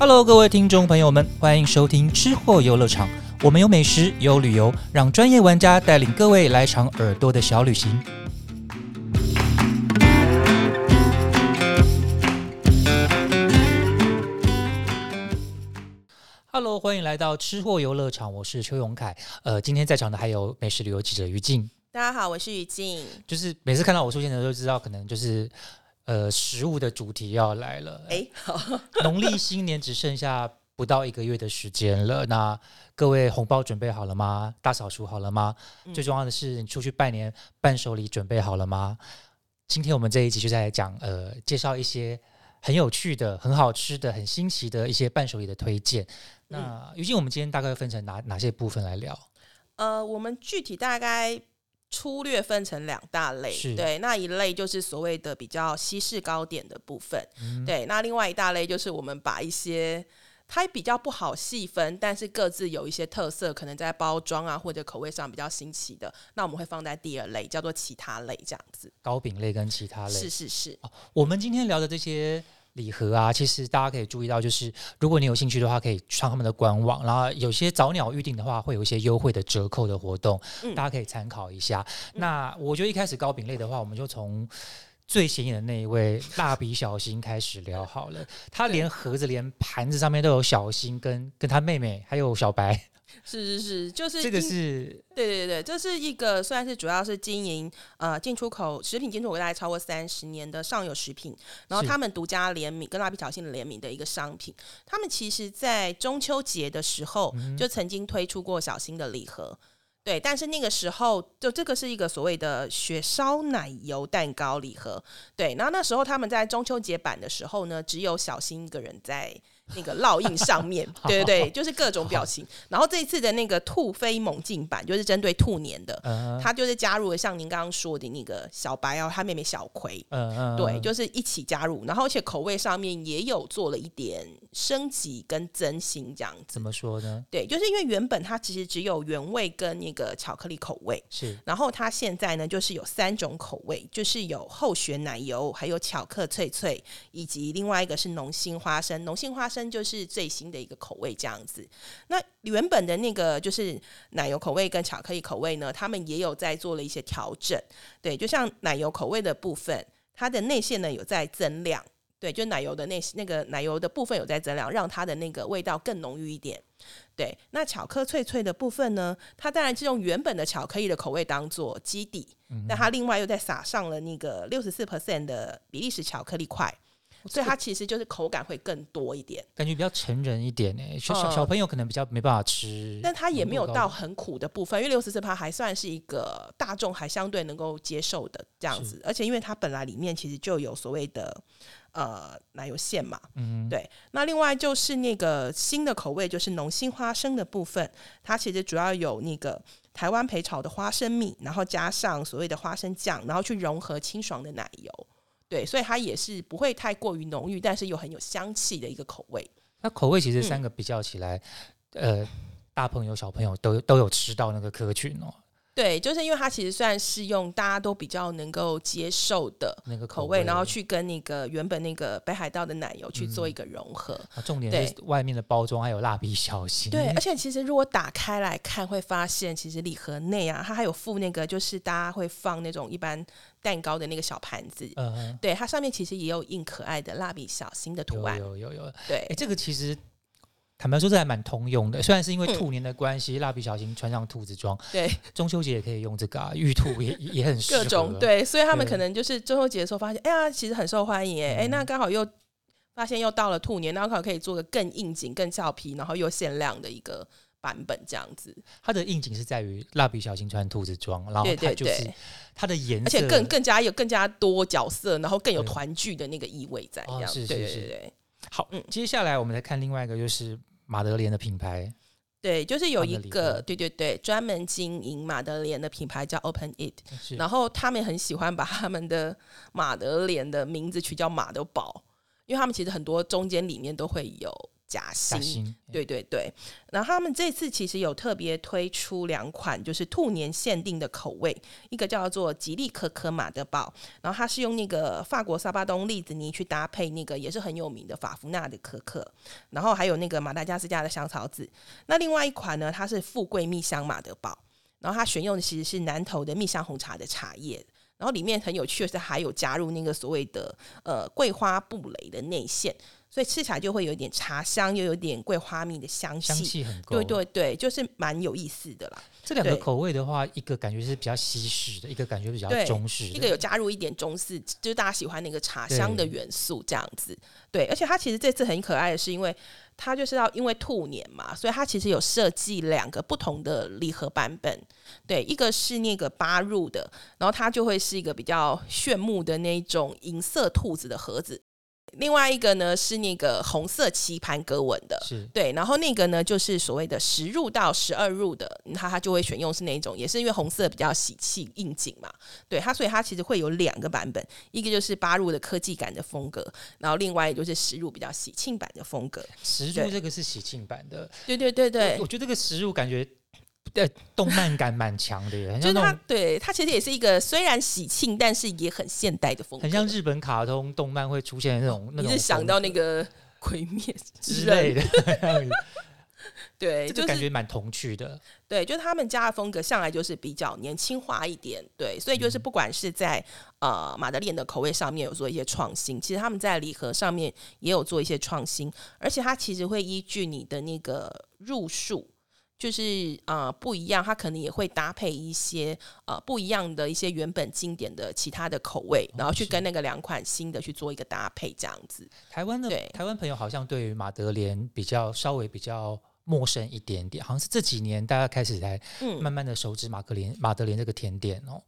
Hello，各位听众朋友们，欢迎收听吃货游乐场。我们有美食，有旅游，让专业玩家带领各位来场耳朵的小旅行。Hello，欢迎来到吃货游乐场，我是邱永凯。呃，今天在场的还有美食旅游记者于静。大家好，我是于静。就是每次看到我出现的时候，就知道可能就是呃食物的主题要来了。哎，好，农历新年只剩下不到一个月的时间了，那各位红包准备好了吗？大扫除好了吗？最重要的是，你出去拜年伴手礼准备好了吗？今天我们这一集就在讲呃，介绍一些很有趣的、很好吃的、很新奇的一些伴手礼的推荐。那于静，我们今天大概分成哪哪些部分来聊？呃，我们具体大概粗略分成两大类，对，那一类就是所谓的比较西式糕点的部分，嗯。对，那另外一大类就是我们把一些它比较不好细分，但是各自有一些特色，可能在包装啊或者口味上比较新奇的，那我们会放在第二类，叫做其他类这样子。糕饼类跟其他类。是是是，我们今天聊的这些礼盒啊，其实大家可以注意到，就是如果你有兴趣的话，可以上他们的官网，然后有些早鸟预定的话，会有一些优惠的折扣的活动，嗯大家可以参考一下。那我觉得一开始糕饼类的话，我们就从。最显眼的那一位蜡笔小新开始聊好了，他连盒子、连盘子上面都有小新跟跟他妹妹还有小白，是是是，就是这个是对对对，这是一个算是主要是经营呃进出口食品进出口大概超过三十年的上游食品，然后他们独家联名跟蜡笔小新的联名的一个商品。他们其实在中秋节的时候就曾经推出过小新的礼盒。对，但是那个时候就这个是一个所谓的雪烧奶油蛋糕礼盒，对，然后那时候他们在中秋节版的时候呢，只有小新一个人在那个烙印上面，对对对，就是各种表情。然后这一次的那个兔飞猛进版，就是针对兔年的，嗯他就是加入了像您刚刚说的那个小白哦，他妹妹小葵，对，就是一起加入，然后而且口味上面也有做了一点升级跟增新这样子。怎么说呢？对，就是因为原本它其实只有原味跟那个巧克力口味，是然后它现在呢就是有三种口味，就是有厚雪奶油，还有巧克脆脆，以及另外一个是浓心花生。浓心花生就是最新的一个口味这样子。那原本的那个就是奶油口味跟巧克力口味呢，他们也有在做了一些调整。对，就像奶油口味的部分，它的内馅呢有在增量。对，就奶油的那那个奶油的部分有在增量，让它的那个味道更浓郁一点。对，那巧克脆脆的部分呢，它当然是用原本的巧克力的口味当做基底，但它另外又再撒上了那个六十四 percent 的比利时巧克力块，所以它其实就是口感会更多一点，感觉比较成人一点诶，小小嗯。小朋友可能比较没办法吃，但它也没有到很苦的部分，因为六十四趴还算是一个大众还相对能够接受的这样子，而且因为它本来里面其实就有所谓的呃奶油馅嘛，嗯。对，那另外就是那个新的口味，就是浓心花生的部分，它其实主要有那个台湾培炒的花生米，然后加上所谓的花生酱，然后去融合清爽的奶油。对，所以它也是不会太过于浓郁，但是又很有香气的一个口味。那口味其实嗯三个比较起来，呃，大朋友小朋友都都有吃到那个科群哦，对，就是因为它其实算是用大家都比较能够接受的那个口味，然后去跟那个原本那个北海道的奶油去做一个融合。啊重点是外面的包装还有蜡笔小新，对，而且其实如果打开来看，会发现其实礼盒内啊，它还有附那个就是大家会放那种一般蛋糕的那个小盘子。嗯，对，它上面其实也有印可爱的蜡笔小新的图有案。有有有，对哎，，这个其实。坦白说，这还蛮通用的。虽然是因为嗯兔年的关系，蜡笔小新穿上兔子装，对，中秋节也可以用这个啊，玉兔也也也很适合。各种对，所以他们可能就是中秋节的时候发现，哎呀，其实很受欢迎哎，哎、嗯那刚好又发现又到了兔年，然后刚好可以做个更应景、更俏皮，然后又限量的一个版本这样子，它的应景是在于蜡笔小新穿兔子装，然后它就是它的颜色，而且更更加有更加多角色，然后更有对团聚的那个意味在，哦是是是对对。好。嗯接下来我们来看另外一个，就是马德莲的品牌，对，就是有一个对对对，专门经营马德莲的品牌叫 Open It，然后他们很喜欢把他们的马德莲的名字取叫马德堡，因为他们其实很多中间里面都会有夹心。心，对对对，然后他们这次其实有特别推出两款，就是兔年限定的口味，一个叫做吉利可可马德堡，然后它是用那个法国沙巴东栗子泥去搭配那个也是很有名的法芙娜的可可，然后还有那个马达加斯加的香草籽。那另外一款呢，它是富贵蜜香马德堡，然后它选用的其实是南投的蜜香红茶的茶叶。然后里面很有趣的是，还有加入那个所谓的呃桂花布蕾的内馅，所以吃起来就会有点茶香，又有点桂花蜜的香气。香气很够。对对对，就是蛮有意思的啦。这两个口味的话，一个感觉是比较西式的，一个感觉比较中式的。一个有加入一点中式，就是大家喜欢那个茶香的元素这样子。对，而且它其实这次很可爱的是，因为它就是要因为兔年嘛，所以它其实有设计两个不同的礼盒版本。对，一个是那个八入的，然后它就会是一个比较炫目的那种银色兔子的盒子。另外一个呢是那个红色棋盘格纹的，是。对，然后那个呢，就是所谓的十入到十二入的，它它就会选用是那种，也是因为红色比较喜气应景嘛，对它，所以它其实会有两个版本，一个就是八入的科技感的风格，然后另外就是十入比较喜庆版的风格。十入这个是喜庆版的，对对对对。我，我觉得这个十入感觉呃动漫感蛮强的耶，很就是它对它其实也是一个虽然喜庆，但是也很现代的风格。很像日本卡通动漫会出现的那种那种你是想到那个鬼灭之类的，的，对，就是觉蛮童趣的。对，就是他们家的风格向来就是比较年轻化一点，对，所以就是嗯不管是在呃马德莲的口味上面有做一些创新，其实他们在礼盒上面也有做一些创新，而且它其实会依据你的那个入数。就是呃不一样，它可能也会搭配一些呃不一样的一些原本经典的其他的口味，然后去跟那个两款新的去做一个搭配，这样子。台湾的对台湾朋友好像对于马德莲比较稍微比较陌生一点点，好像是这几年大家开始才嗯，慢慢的熟知马格莲马德莲这个甜点哦。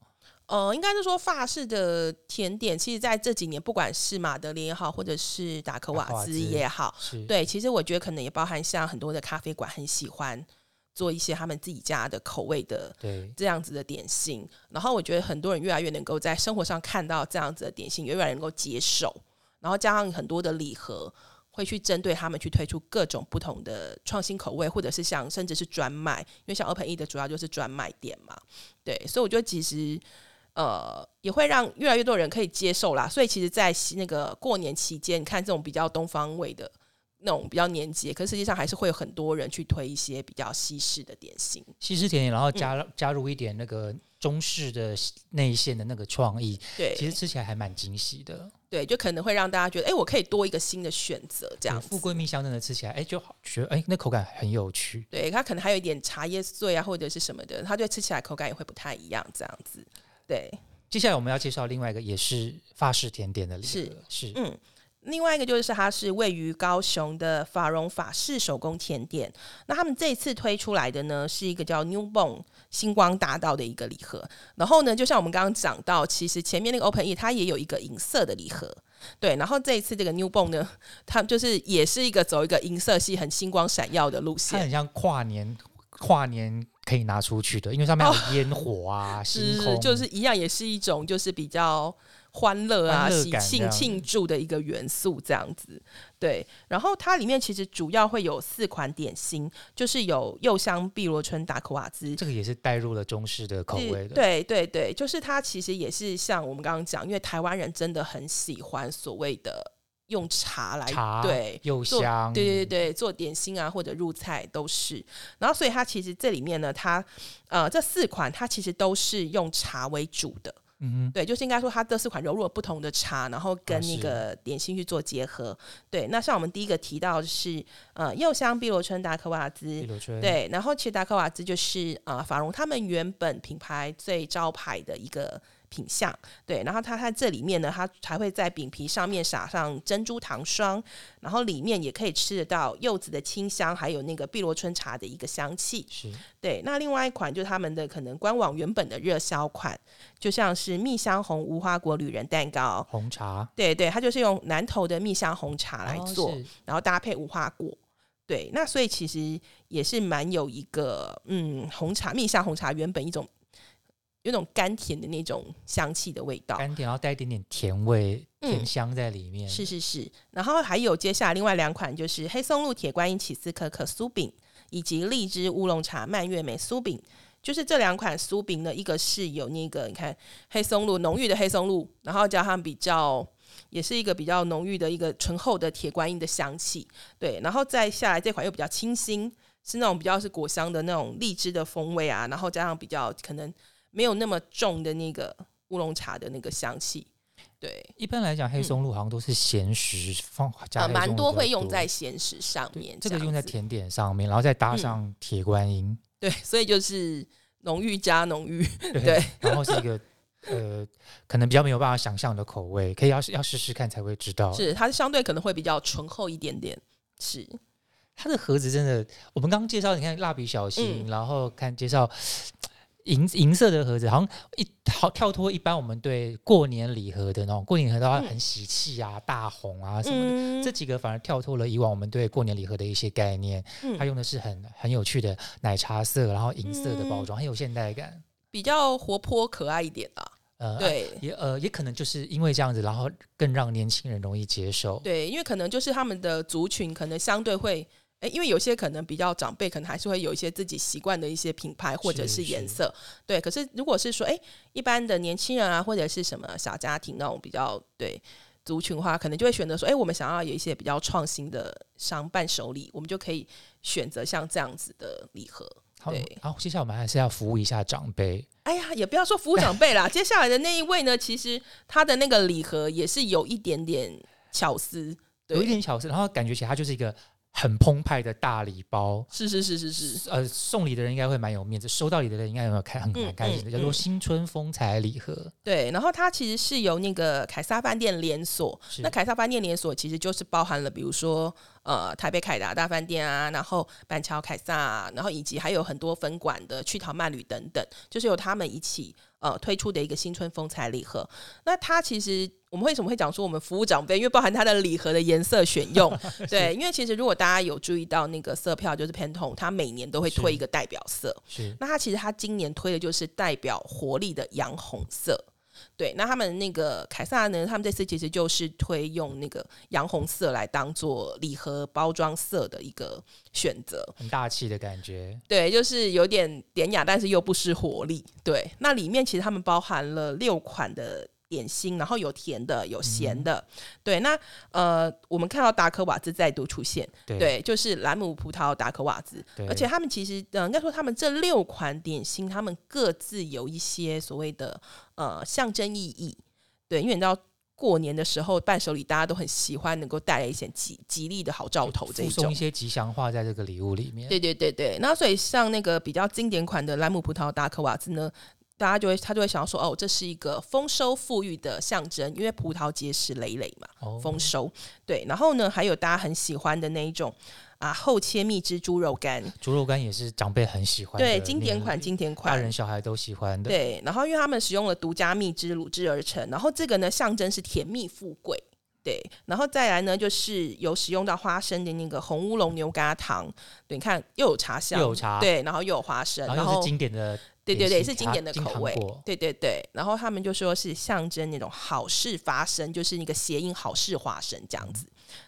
呃，应该是说法式的甜点，其实在这几年，不管是马德莲也好，或者是达克瓦兹也好，是，对，其实我觉得可能也包含像很多的咖啡馆很喜欢做一些他们自己家的口味的对，这样子的点心，然后我觉得很多人越来越能够在生活上看到这样子的点心，也越来越能够接受，然后加上很多的礼盒。会去针对他们去推出各种不同的创新口味，或者是像甚至是专卖，因为像 Open E 的主要就是专卖店嘛，对，所以我觉得其实呃也会让越来越多人可以接受啦。所以其实，在那个过年期间，你看这种比较东方味的那种比较年节，可实际上还是会有很多人去推一些比较西式的点心。西式甜点，然后加、嗯加入一点那个中式的内馅的那个创意，对，其实吃起来还蛮惊喜的。对，就可能会让大家觉得，哎、我可以多一个新的选择，这样子富贵蜜香真的吃起来，哎，就好觉得哎，那口感很有趣。对，它可能还有一点茶叶碎啊，或者是什么的，它就吃起来口感也会不太一样，这样子。对，接下来我们要介绍另外一个也是法式甜点的礼是，是嗯。另外一个就是它是位于高雄的法荣法式手工甜点，那他们这一次推出来的呢是一个叫 New Bone 星光大道的一个礼盒，然后呢，就像我们刚刚讲到，其实前面那个 Open E 它也有一个银色的礼盒，对，然后这一次这个 New Bone 呢，它就是也是一个走一个银色系很星光闪耀的路线，它很像跨年跨年可以拿出去的，因为上面还有烟火啊、星空，是就是一样，也是一种就是比较欢乐啊、乐喜庆庆祝的一个元素，这样子。对，然后它里面其实主要会有四款点心，就是有柚香碧螺春达克瓦兹。这个也是带入了中式的口味的。对对对，就是它其实也是像我们刚刚讲，因为台湾人真的很喜欢所谓的用茶来茶对柚做香，对对对，做点心啊或者入菜都是。然后所以它其实这里面呢，它呃这四款它其实都是用茶为主的。嗯，对，就是应该说它这四款融入了不同的茶，然后跟那个点心去做结合。对，那像我们第一个提到的是呃柚香碧螺春达克瓦兹对，然后其实达克瓦兹就是呃法荣他们原本品牌最招牌的一个品相，对，然后它在这里面呢，它还会在饼皮上面撒上珍珠糖霜，然后里面也可以吃得到柚子的清香，还有那个碧螺春茶的一个香气。是对，那另外一款就是他们的可能官网原本的热销款，就像是蜜香红无花果旅人蛋糕。红茶对对，它就是用南投的蜜香红茶来哦做，是然后搭配无花果。对，那所以其实也是蛮有一个嗯红茶蜜香红茶原本一种有种甘甜的那种香气的味道。甘甜，然后带一点点甜味，甜香在里面。是是是，然后还有接下来另外两款就是黑松露铁观音起司可可酥饼，以及荔枝乌龙茶蔓越莓酥饼。就是这两款酥饼呢，一个是有那个你看黑松露浓郁的黑松露，然后加上比较也是一个比较浓郁的一个醇厚的铁观音的香气，对，然后再下来这款又比较清新，是那种比较是果香的那种荔枝的风味啊，然后加上比较可能没有那么重的那个乌龙茶的那个香气，对，一般来讲，黑松露好像都是咸食放加蛮多会用在咸食上面，这个用在甜点上面，然后再搭嗯。上铁观音，对，所以就是浓郁加浓郁，对对，然后是一个呃，可能比较没有办法想象的口味，可以要要试试看才会知道。是它相对可能会比较醇厚一点点，是。它的盒子真的，我们刚刚介绍，你看蜡笔小新，嗯。然后看介绍银银色的盒子，好像一好跳脱一般我们对过年礼盒的那种过年礼盒都要嗯很喜气啊、大红啊什么的。嗯这几个反而跳脱了以往我们对过年礼盒的一些概念，嗯它用的是很很有趣的奶茶色，然后银色的包装，很有现代感。比较活泼可爱一点啦。呃，对也呃也可能就是因为这样子，然后更让年轻人容易接受。对，因为可能就是他们的族群可能相对会。诶，因为有些可能比较长辈，可能还是会有一些自己习惯的一些品牌或者是是颜色，对。可是如果是说，诶，一般的年轻人啊，或者是什么小家庭那种比较对族群话，可能就会选择说，诶，我们想要有一些比较创新的商伴手礼，我们就可以选择像这样子的礼盒。好对，好，接下来我们还是要服务一下长辈。哎呀，也不要说服务长辈啦，接下来的那一位呢，其实他的那个礼盒也是有一点点巧思，对有一点巧思，然后感觉起来它就是一个很澎湃的大礼包。是是是是是，呃，送礼的人应该会蛮有面子，收到礼的人应该有没有开很开心的，嗯叫做嗯新春风采礼盒。对。然后它其实是由那个凯撒饭店连锁，那凯撒饭店连锁其实就是包含了，比如说呃台北凯达大饭店啊，然后板桥凯撒、啊，然后以及还有很多分馆的趣淘漫旅等等，就是由他们一起呃推出的一个新春风采礼盒。那它其实我们为什么会讲说我们服务长辈，因为包含它的礼盒的颜色选用，对，因为其实如果大家有注意到那个色票，就是 Pantone，它每年都会推一个代表色，是那它其实它今年推的就是代表活力的洋红色。对，那他们那个凯撒呢？他们这次其实就是推用那个洋红色来当做礼盒包装色的一个选择。很大气的感觉。对，就是有点典雅，但是又不失活力。对，那里面其实他们包含了六款的点心，然后有甜的，有咸的。对，那呃，我们看到达克瓦兹再度出现，对对，就是兰姆葡萄达克瓦兹，对而且他们其实呃，应该说他们这六款点心，他们各自有一些所谓的呃象征意义。对，因为你知道。过年的时候，伴手礼大家都很喜欢能够带来一些吉吉利的好兆头这一种送一。些吉祥话在这个礼物里面。对对对对，那所以像那个比较经典款的兰姆葡萄达克瓦兹呢，大家就会他就会想要说，哦，这是一个丰收富裕的象征，因为葡萄结实累累嘛，哦丰收。对，然后呢，还有大家很喜欢的那一种啊，厚切蜜汁猪肉干，猪肉干也是长辈很喜欢的对，经典款，经典款大款人。小孩都喜欢的。对，然后因为他们使用了独家蜜汁卤制而成，然后这个呢象征是甜蜜富贵，对，然后再来呢就是有使用到花生的那个红乌龙牛轧糖，对，你看又有茶香，又有茶对，然后又有花生，然后又是经典的对对对，是经典的口味，对对对。然后他们就说是象征那种好事发生，就是那个谐音好事发生这样子。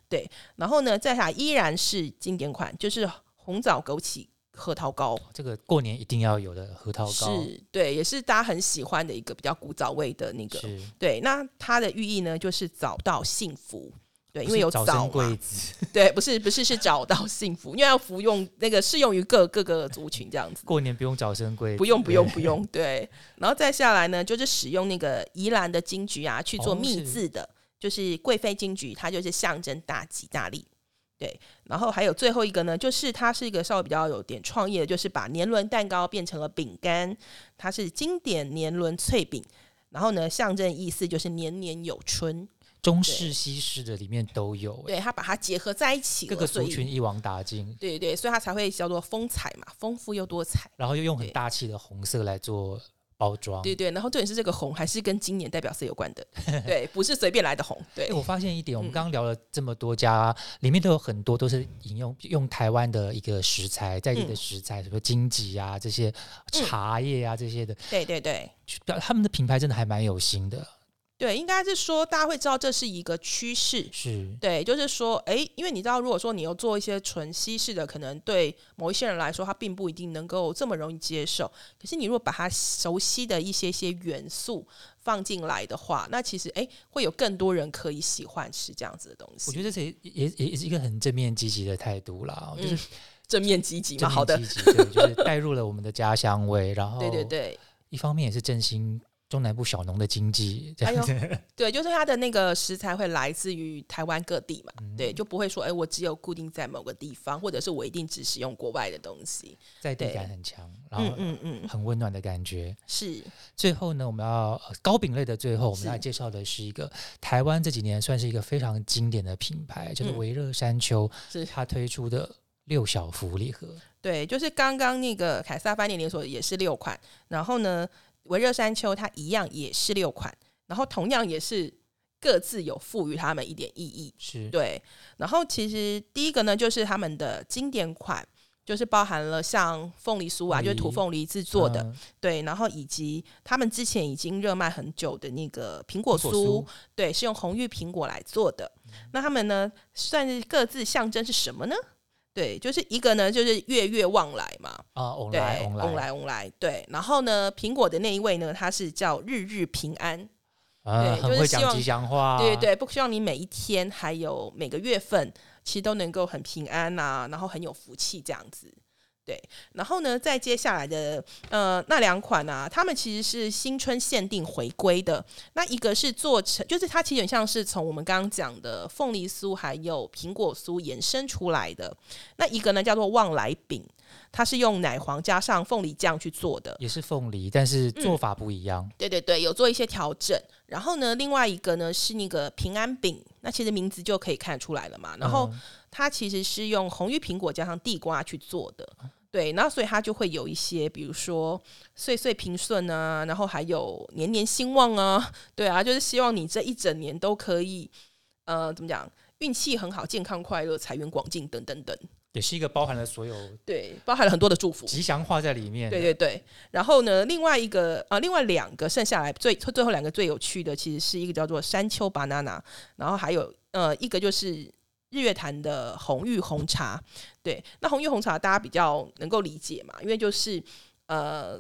对，然后呢，再下依然是经典款，就是红枣枸杞核桃糕，这个过年一定要有的核桃糕。是对，也是大家很喜欢的一个比较古早味的那个。对，那它的寓意呢，就是找到幸福。对，因为有早枣嘛 对，不是不是是找到幸福，因为要服用那个适用于各各个族群这样子。过年不用早生贵子，不用不用不用，对，然后再下来呢，就是使用那个宜兰的金桔啊去做哦蜜是制的，就是贵妃金桔，它就是象征大吉大利。对，然后还有最后一个呢，就是它是一个稍微比较有点创意的，就是把年轮蛋糕变成了饼干，它是经典年轮脆饼，然后呢，象征意思就是年年有春，中式西式的里面都有，哎对，它把它结合在一起了，各个族群一网打尽，对对，所以它才会叫做风采嘛，丰富又多彩。然后又用很大气的红色来做包装。对对，然后重点是这个红还是跟今年代表色有关的，对，不是随便来的红，对哎，我发现一点，我们嗯刚刚聊了这么多家，里面都有很多都是引用用台湾的一个食材，在地的嗯食材，什么荆棘啊这些茶叶啊这些的，对对对，他们的品牌真的还蛮有心的。对，应该是说大家会知道这是一个趋势。是对，就是说，哎，因为你知道，如果说你要做一些纯西式的，可能对某一些人来说，他并不一定能够这么容易接受。可是你如果把它熟悉的一些些元素放进来的话，那其实哎，会有更多人可以喜欢吃这样子的东西。我觉得这也也也是一个很正面积极的态度啦，就是正面积极嘛，好的，积极，对，就是带入了我们的家乡味，然后 对对对，一方面也是振兴。中南部小农的经济，这样子，对，就是它的那个食材会来自于台湾各地嘛，对，就不会说，哎，我只有固定在某个地方，或者是我一定只使用国外的东西，在地感很强，然后嗯嗯很温暖的感觉。是，最后呢，我们要糕饼类的，最后我们要介绍的是一个台湾这几年算是一个非常经典的品牌，就是维热山丘，是。它推出的六小福礼盒。对，就是刚刚那个凯撒饭店连锁也是六款，然后呢。维热山丘它一样也是六款，然后同样也是各自有赋予他们一点意义，是对。然后其实第一个呢，就是他们的经典款，就是包含了像凤梨酥啊，就是土凤梨制作的，对。然后以及他们之前已经热卖很久的那个苹果酥，对，是用红玉苹果来做的。那他们呢，算是各自象征是什么呢？对，就是一个呢，就是月月旺来嘛，啊，翁来翁来翁来，对。然后呢，苹果的那一位呢，他是叫日日平安，对，就是讲吉祥话，对对对，不希望你每一天还有每个月份，其实都能够很平安呐，然后很有福气这样子。对，然后呢，再接下来的呃那两款呢，他们其实是新春限定回归的。那一个是做成，就是它其实很像是从我们刚刚讲的凤梨酥还有苹果酥延伸出来的。那一个呢叫做旺来饼，它是用奶黄加上凤梨酱去做的，也是凤梨，但是做法不一样。对对对，有做一些调整。然后呢，另外一个呢是那个平安饼，那其实名字就可以看出来了嘛。然后它其实是用红玉苹果加上地瓜去做的。对，然后所以它就会有一些，比如说岁岁平顺啊，然后还有年年兴旺啊，对啊，就是希望你这一整年都可以，呃，怎么讲，运气很好，健康快乐，财源广进等等等，也是一个包含了所有，对，包含了很多的祝福，吉祥话在里面。对对对，然后呢，另外一个呃，另外两个剩下来最最后两个最有趣的，其实是一个叫做山丘 banana，然后还有呃一个就是。日月潭的红玉红茶，对，那红玉红茶大家比较能够理解嘛，因为就是呃，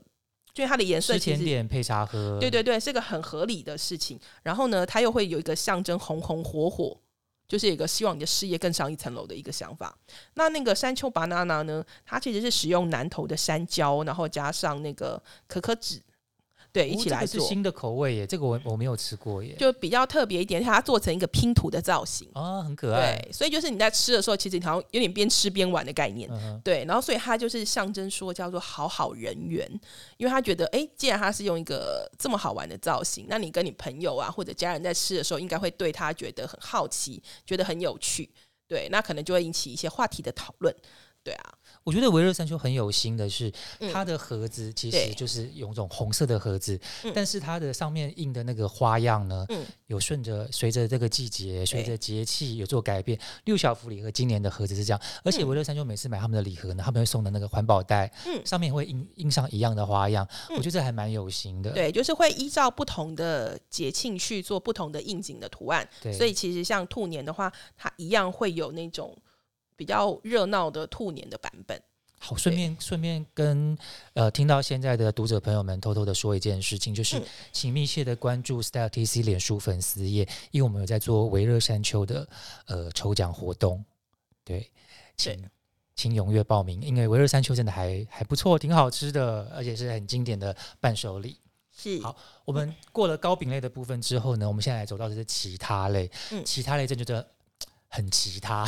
就是它的颜色甜点配茶喝，对对对，是个很合理的事情。然后呢，它又会有一个象征红红火火，就是一个希望你的事业更上一层楼的一个想法。那那个山丘 banana 呢，它其实是使用南投的山椒，然后加上那个可可脂。对，一起来做新的口味耶，这个我我没有吃过耶，就比较特别一点，它做成一个拼图的造型啊，很可爱。对，所以就是你在吃的时候，其实你好像有点边吃边玩的概念。对，然后所以它就是象征说叫做好好人缘，因为他觉得哎，既然他是用一个这么好玩的造型，那你跟你朋友啊或者家人在吃的时候，应该会对他觉得很好奇，觉得很有趣。对，那可能就会引起一些话题的讨论。对啊。我觉得维热山丘很有心的是，它的盒子其实就是有种红色的盒子，但是它的上面印的那个花样呢，有顺着随着这个季节、随着节气有做改变。六小福礼盒今年的盒子是这样，而且维热山丘每次买他们的礼盒呢，他们会送的那个环保袋，上面会印印上一样的花样，我觉得还蛮有心的。对，就是会依照不同的节庆去做不同的应景的图案。所以其实像兔年的话，它一样会有那种。比较热闹的兔年的版本。好，顺便顺便跟呃听到现在的读者朋友们偷偷的说一件事情，就是请密切的关注 Style TC 脸书粉丝页，因为我们有在做维热山丘的呃抽奖活动。对，请请踊跃报名，因为维热山丘真的还还不错，挺好吃的，而且是很经典的伴手礼。是好，我们过了糕饼类的部分之后呢，我们现在来走到的是其他类。嗯，其他类真觉得。很其他，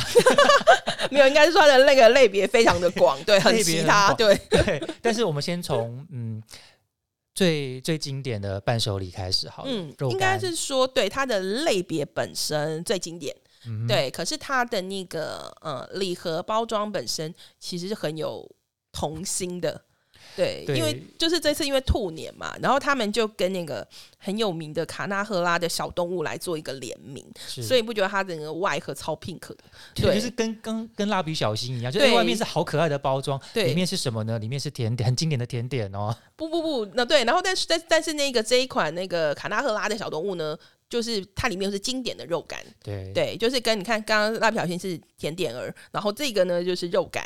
没有，应该是说的那个类别非常的广，对，很其他，对 对。但是我们先从嗯最最经典的伴手礼开始，好，嗯，应该是说对它的类别本身最经典，对。可是它的那个呃礼盒包装本身其实是很有童心的。对，因为就是这次因为兔年嘛，然后他们就跟那个很有名的卡纳赫拉的小动物来做一个联名，所以不觉得它整个外盒超 pink 的，对，就是跟跟跟蜡笔小新一样，就是外面是好可爱的包装，里面是什么呢？里面是甜点，很经典的甜点哦。不不不，那对，然后但是但但是那个这一款那个卡纳赫拉的小动物呢，就是它里面是经典的肉干，对。对，就是跟你看刚刚蜡笔小新是甜点儿，然后这个呢就是肉干，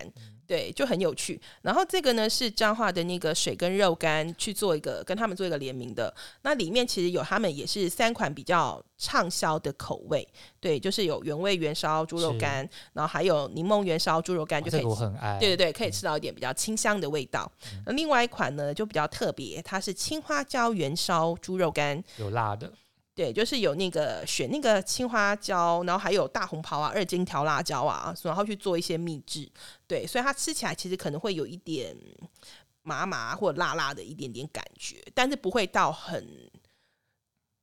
对，就很有趣。然后这个呢是彰化的那个水跟肉干去做一个跟他们做一个联名的，那里面其实有他们也是三款比较畅销的口味，对，就是有原味原烧猪肉干，然后还有柠檬原烧猪肉干，就可以个我很爱。对对对，可以吃到一点比较清香的味道。嗯那另外一款呢就比较特别，它是青花椒原烧猪肉干，有辣的，对，就是有那个选那个青花椒，然后还有大红袍啊、二荆条辣椒啊，然后去做一些秘制。对，所以它吃起来其实可能会有一点麻麻或者辣辣的一点点感觉，但是不会到很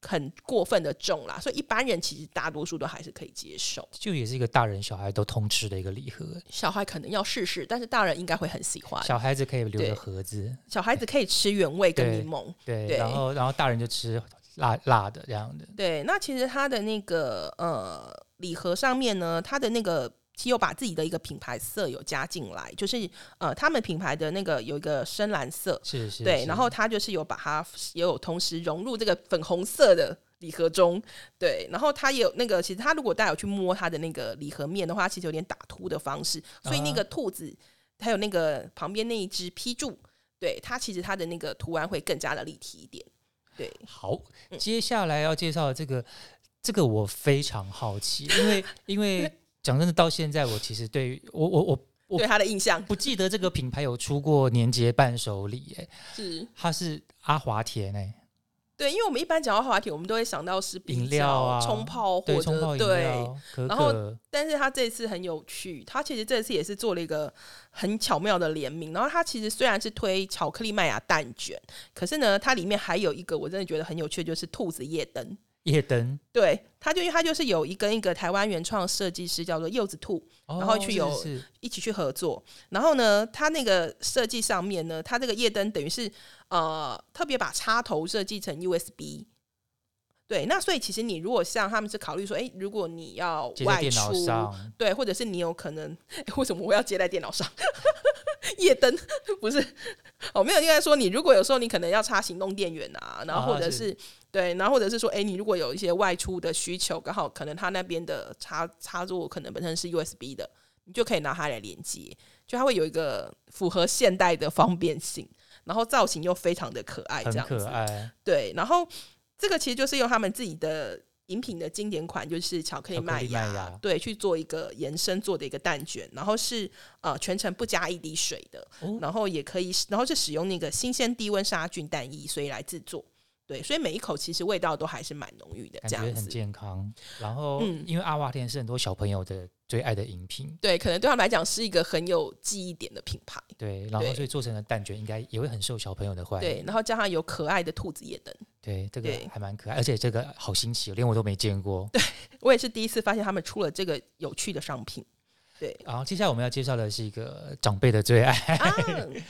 很过分的重啦。所以一般人其实大多数都还是可以接受。就也是一个大人小孩都通吃的一个礼盒。小孩可能要试试，但是大人应该会很喜欢。小孩子可以留对着盒子，小孩子可以吃原味跟对柠檬。对，对然后然后大人就吃辣辣的这样的。对，那其实它的那个呃礼盒上面呢，它的那个其实有把自己的一个品牌色有加进来，就是呃他们品牌的那个有一个深蓝色，是是，对，然后它就是有把它也有同时融入这个粉红色的。礼盒中，对，然后它也有那个，其实它如果大家有去摸它的那个礼盒面的话，其实有点打凸的方式，所以那啊个兔子还有那个旁边那一只批注，对它其实它的那个图案会更加的立体一点，对，好，嗯接下来要介绍的这个，这个我非常好奇，因为因为讲真的，到现在我其实对于我我我我对他的印象。不记得这个品牌有出过年节伴手礼，哎，是。它是阿华田哎，对，因为我们一般讲到滑铁，我们都会想到是比饮料啊冲泡或对，者对，然后，但是他这次很有趣，他其实这次也是做了一个很巧妙的联名。然后他其实虽然是推巧克力麦芽蛋卷，可是呢，它里面还有一个我真的觉得很有趣，就是兔子夜灯。夜灯，对，它就因为它就是有一跟一个台湾原创设计师叫做柚子兔然然后去有是一起去合作，然后呢，它那个设计上面呢，它这个夜灯等于是呃特别把插头设计成 USB。对，那所以其实你如果像他们是考虑说，哎，如果你要外出，对，或者是你有可能，诶为什么我要接在电脑上？夜灯不是哦，没有，应该说你如果有时候你可能要插行动电源啊，然后或者是是、对，然后或者是说，哎，你如果有一些外出的需求，刚好可能他那边的插插座可能本身是 USB 的，你就可以拿它来连接，就它会有一个符合现代的方便性，然后造型又非常的可爱，这很样子可。爱，对，然后这个其实就是用他们自己的饮品的经典款，就是巧克力麦芽，麦芽对，去做一个延伸做的一个蛋卷，然后是呃全程不加一滴水的，哦然后也可以，然后是使用那个新鲜低温杀菌蛋液，所以来制作。对，所以每一口其实味道都还是蛮浓郁的，感觉很这样子。健康。然后，嗯因为阿华田是很多小朋友的最爱的饮品，对，可能对他们来讲是一个很有记忆点的品牌。对，然后所以做成的蛋卷应该也会很受小朋友的欢迎。对，然后加上有可爱的兔子夜灯，对，这个对还蛮可爱，而且这个好新奇哦，连我都没见过。对我也是第一次发现他们出了这个有趣的商品。对然后接下来我们要介绍的是一个长辈的最爱啊，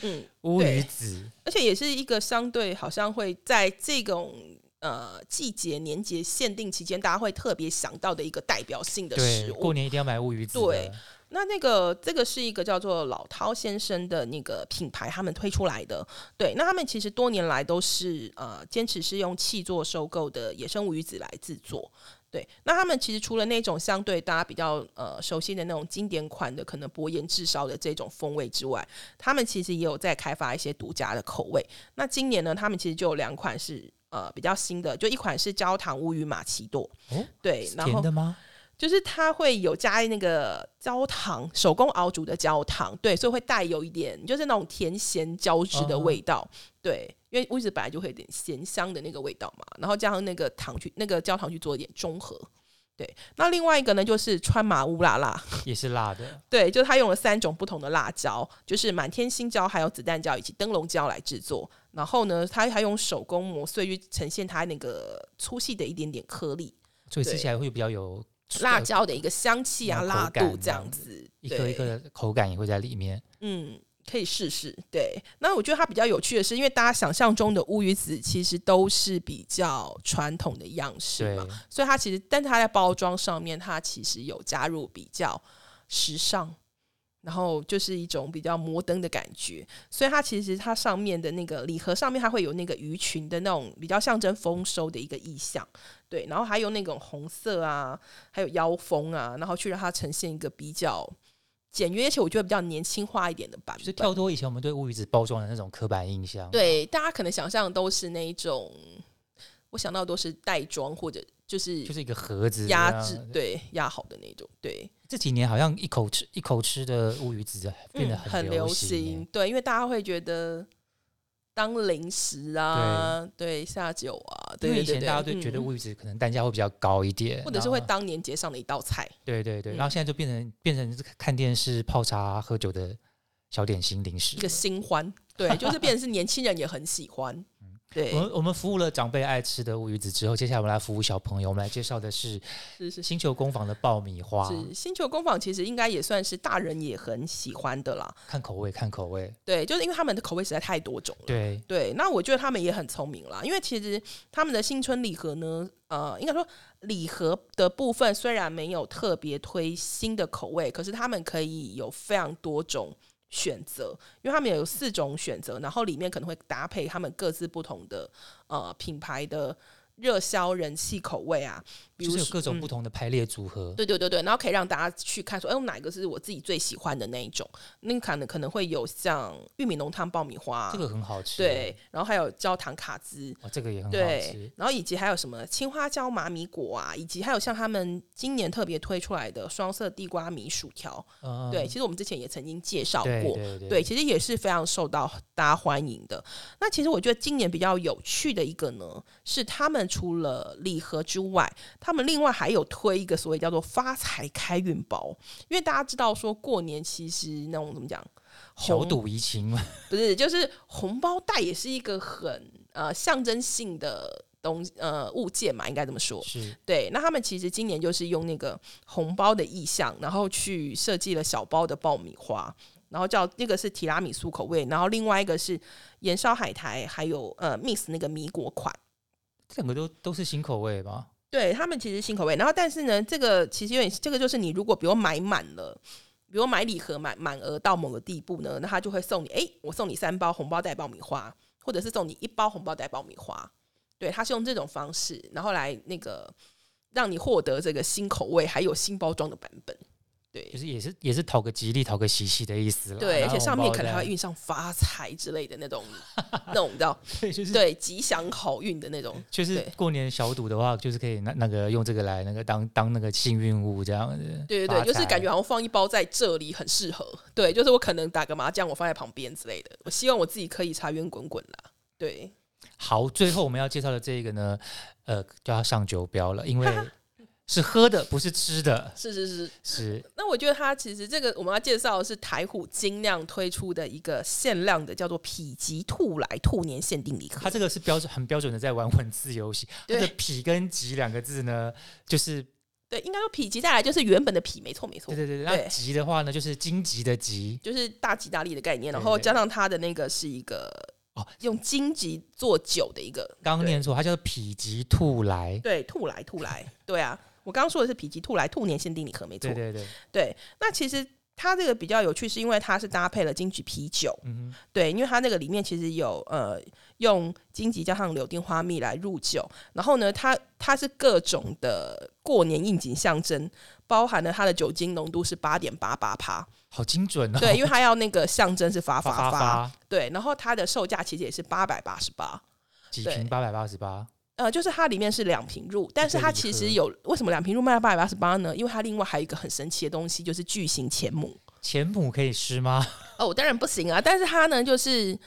嗯，乌对鱼子，而且也是一个相对好像会在这种呃季节年节限定期间，大家会特别想到的一个代表性的食，物过。年一定要买乌鱼子的。对那那个这个是一个叫做老涛先生的那个品牌，他们推出来的。对，那他们其实多年来都是呃坚持是用气做收购的野生乌鱼子来制作。对，那他们其实除了那种相对大家比较呃熟悉的那种经典款的，可能薄盐炙烧的这种风味之外，他们其实也有在开发一些独家的口味。那今年呢，他们其实就有两款是呃比较新的，就一款是焦糖乌鱼玛奇朵，哦，对，然后甜的吗？就是它会有加那个焦糖，手工熬煮的焦糖，对，所以会带有一点就是那种甜咸交织的味道，对，因为乌子本来就会有点咸香的那个味道嘛，然后加上那个糖去那个焦糖去做一点中和，对。那另外一个呢，就是川麻乌辣辣，也是辣的，对，就是它用了三种不同的辣椒，就是满天星椒、还有子弹椒以及灯笼椒来制作。然后呢，它还用手工磨碎去呈现它那个粗细的一点点颗粒，所以吃起来会比较有辣椒的一个香气啊、辣度这样子，一颗一颗的口感也会在里面。嗯，可以试试。对，那我觉得它比较有趣的是，因为大家想象中的乌鱼子其实都是比较传统的样式嘛，，所以它其实，但是它在包装上面，它其实有加入比较时尚。然后就是一种比较摩登的感觉，所以它其实它上面的那个礼盒上面它会有那个鱼群的那种比较象征丰收的一个意象，对，然后还有那种红色啊，还有腰封啊，然后去让它呈现一个比较简约，而且我觉得比较年轻化一点的版本，就是跳脱以前我们对乌鱼子包装的那种刻板印象。对，大家可能想象都是那一种，我想到都是袋装或者就是就是一个盒子压制，对压好的那种，对。这几年好像一口吃一口吃的乌鱼子变得很流行，对，因为大家会觉得当零食啊，对。下酒啊，因为以前大家都觉得乌鱼子可能单价会比较高一点，或者是会当年节上的一道菜，对对对，然后现在就变成变成看电视、泡茶、喝酒的小点心零食，一个新欢，对，就是变成是年轻人也很喜欢。对，我们我们服务了长辈爱吃的乌鱼子之后，接下来我们来服务小朋友。我们来介绍的是是是星球工坊的爆米花。是星球工坊其实应该也算是大人也很喜欢的啦。看口味，看口味。对，就是因为他们的口味实在太多种了。对对，那我觉得他们也很聪明啦，因为其实他们的新春礼盒呢，呃，应该说礼盒的部分虽然没有特别推新的口味，可是他们可以有非常多种。选择，因为他们有四种选择，然后里面可能会搭配他们各自不同的呃品牌的。热销人气口味啊，就是有各种不同的排列组合。对对对对，然后可以让大家去看说，哎，我哪一个是我自己最喜欢的那一种？那可能可能会有像玉米浓汤爆米花，这个很好吃。对，然后还有焦糖卡兹，哦，这个也很好吃。然后以及还有什么青花椒麻米果啊，以及还有像他们今年特别推出来的双色地瓜米薯条。对，其实我们之前也曾经介绍过，对，其实也是非常受到大家欢迎的。那其实我觉得今年比较有趣的一个呢，是他们。除了礼盒之外，他们另外还有推一个所谓叫做“发财开运包”，因为大家知道说过年其实那种怎么讲，小赌怡情嘛，不是，就是红包袋也是一个很呃象征性的东呃物件嘛，应该这么说。是对。那他们其实今年就是用那个红包的意象，然后去设计了小包的爆米花，然后叫那个是提拉米苏口味，然后另外一个是盐烧海苔，还有呃 miss 那个米果款。这两个都都是新口味吧？对他们其实新口味，然后但是呢，这个其实有点，这个就是你如果比如买满了，比如买礼盒满满额到某个地步呢，那他就会送你，哎，我送你三包红包袋爆米花，或者是送你一包红包袋爆米花。对，他是用这种方式，然后来那个让你获得这个新口味还有新包装的版本。对，就是也是也是讨个吉利、讨个喜气的意思了。对，而且上面可能还会印上发财之类的那种，那种你知道？对，就是对吉祥好运的那种。就是过年小赌的话，就是可以那那个用这个来那个当当那个幸运物这样子。对对对，就是感觉好像放一包在这里很适合。对，就是我可能打个麻将，我放在旁边之类的。我希望我自己可以财源滚滚啦。对，好，最后我们要介绍的这个呢，呃，就要上酒标了，因为。是喝的，不是吃的。是是是是。那我觉得它其实这个我们要介绍的是台虎精酿推出的一个限量的，叫做“否极兔来兔年限定礼盒”。它这个是标准很标准的在玩文字游戏。它的“否”跟“极”两个字呢，就是对，应该说“否极”再来就是原本的“否”，没错没错。对对对。那“极”的话呢，就是荆棘的“棘”，就是大吉大利的概念。然后加上它的那个是一个哦，用荆棘做酒的一个。刚刚念错，它叫做“否极兔来”。对，兔来兔来，对啊。我刚刚说的是否极兔来兔年限定礼盒，没错。对对对，对。那其实它这个比较有趣，是因为它是搭配了金桔啤酒。嗯对，因为它那个里面其实有呃用金桔加上柳丁花蜜来入酒，然后呢，它它是各种的过年应景象征，包含了它的酒精浓度是八点八八帕，好精准哦。对，因为它要那个象征是发发发。对，然后它的售价其实也是八百八十八，几瓶八百八十八。呃，就是它里面是两瓶入，但是它其实有为什么两瓶入卖八百八十八呢？因为它另外还有一个很神奇的东西，就是巨型钱母。钱母可以吃吗？哦，当然不行啊！但是它呢，就是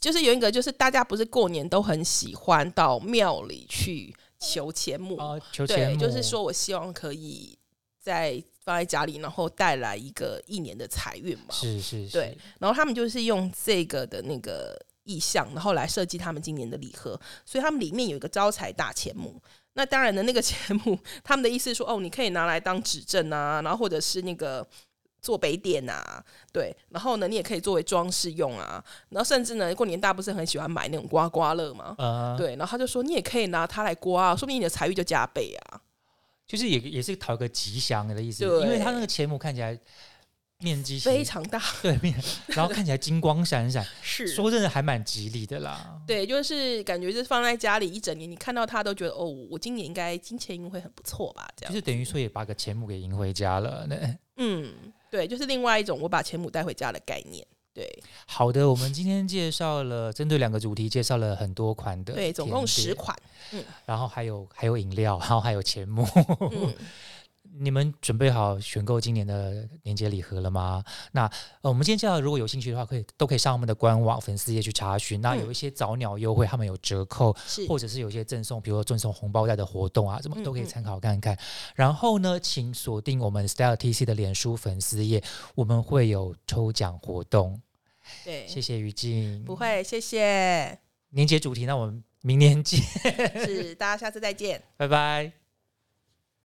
就是有一个，就是大家不是过年都很喜欢到庙里去求钱母哦，求钱母，就是说我希望可以在放在家里，然后带来一个一年的财运嘛。是是是，对。然后他们就是用这个的那个。意向，然后来设计他们今年的礼盒，所以他们里面有一个招财大钱母。那当然的，那个钱母，他们的意思是说，哦，你可以拿来当指证啊，然后或者是那个做北点啊，对，然后呢，你也可以作为装饰用啊，然后甚至呢，过年大家不是很喜欢买那种刮刮乐吗？对，然后他就说，你也可以拿它来刮，啊说明你的财运就加倍啊。就是也也是讨个吉祥的意思，因为他那个钱母看起来。面积非常大，对面，然后看起来金光闪闪，是说真的还蛮吉利的啦。对，就是感觉就是放在家里一整年，你看到它都觉得哦，我今年应该金钱运会很不错吧？这样就是等于说也把个钱母给赢回家了。那 嗯，对，就是另外一种我把钱母带回家的概念。对好的，我们今天介绍了针对两个主题，介绍了很多款的，对，总共十，款。嗯然后还有还有饮料，然后还有钱母。嗯，你们准备好选购今年的年节礼盒了吗？那呃，我们今天介绍，如果有兴趣的话，可以都可以上我们的官网粉丝页去查询。那嗯有一些早鸟优惠，他们有折扣，或者是有一些赠送，比如说赠送红包袋的活动啊，什么都可以参考看看。然后呢，请锁定我们 Style TC 的脸书粉丝页，我们会有抽奖活动。对，谢谢于静，不会，谢谢，年节主题，那我们明年见，是大家下次再见。拜拜。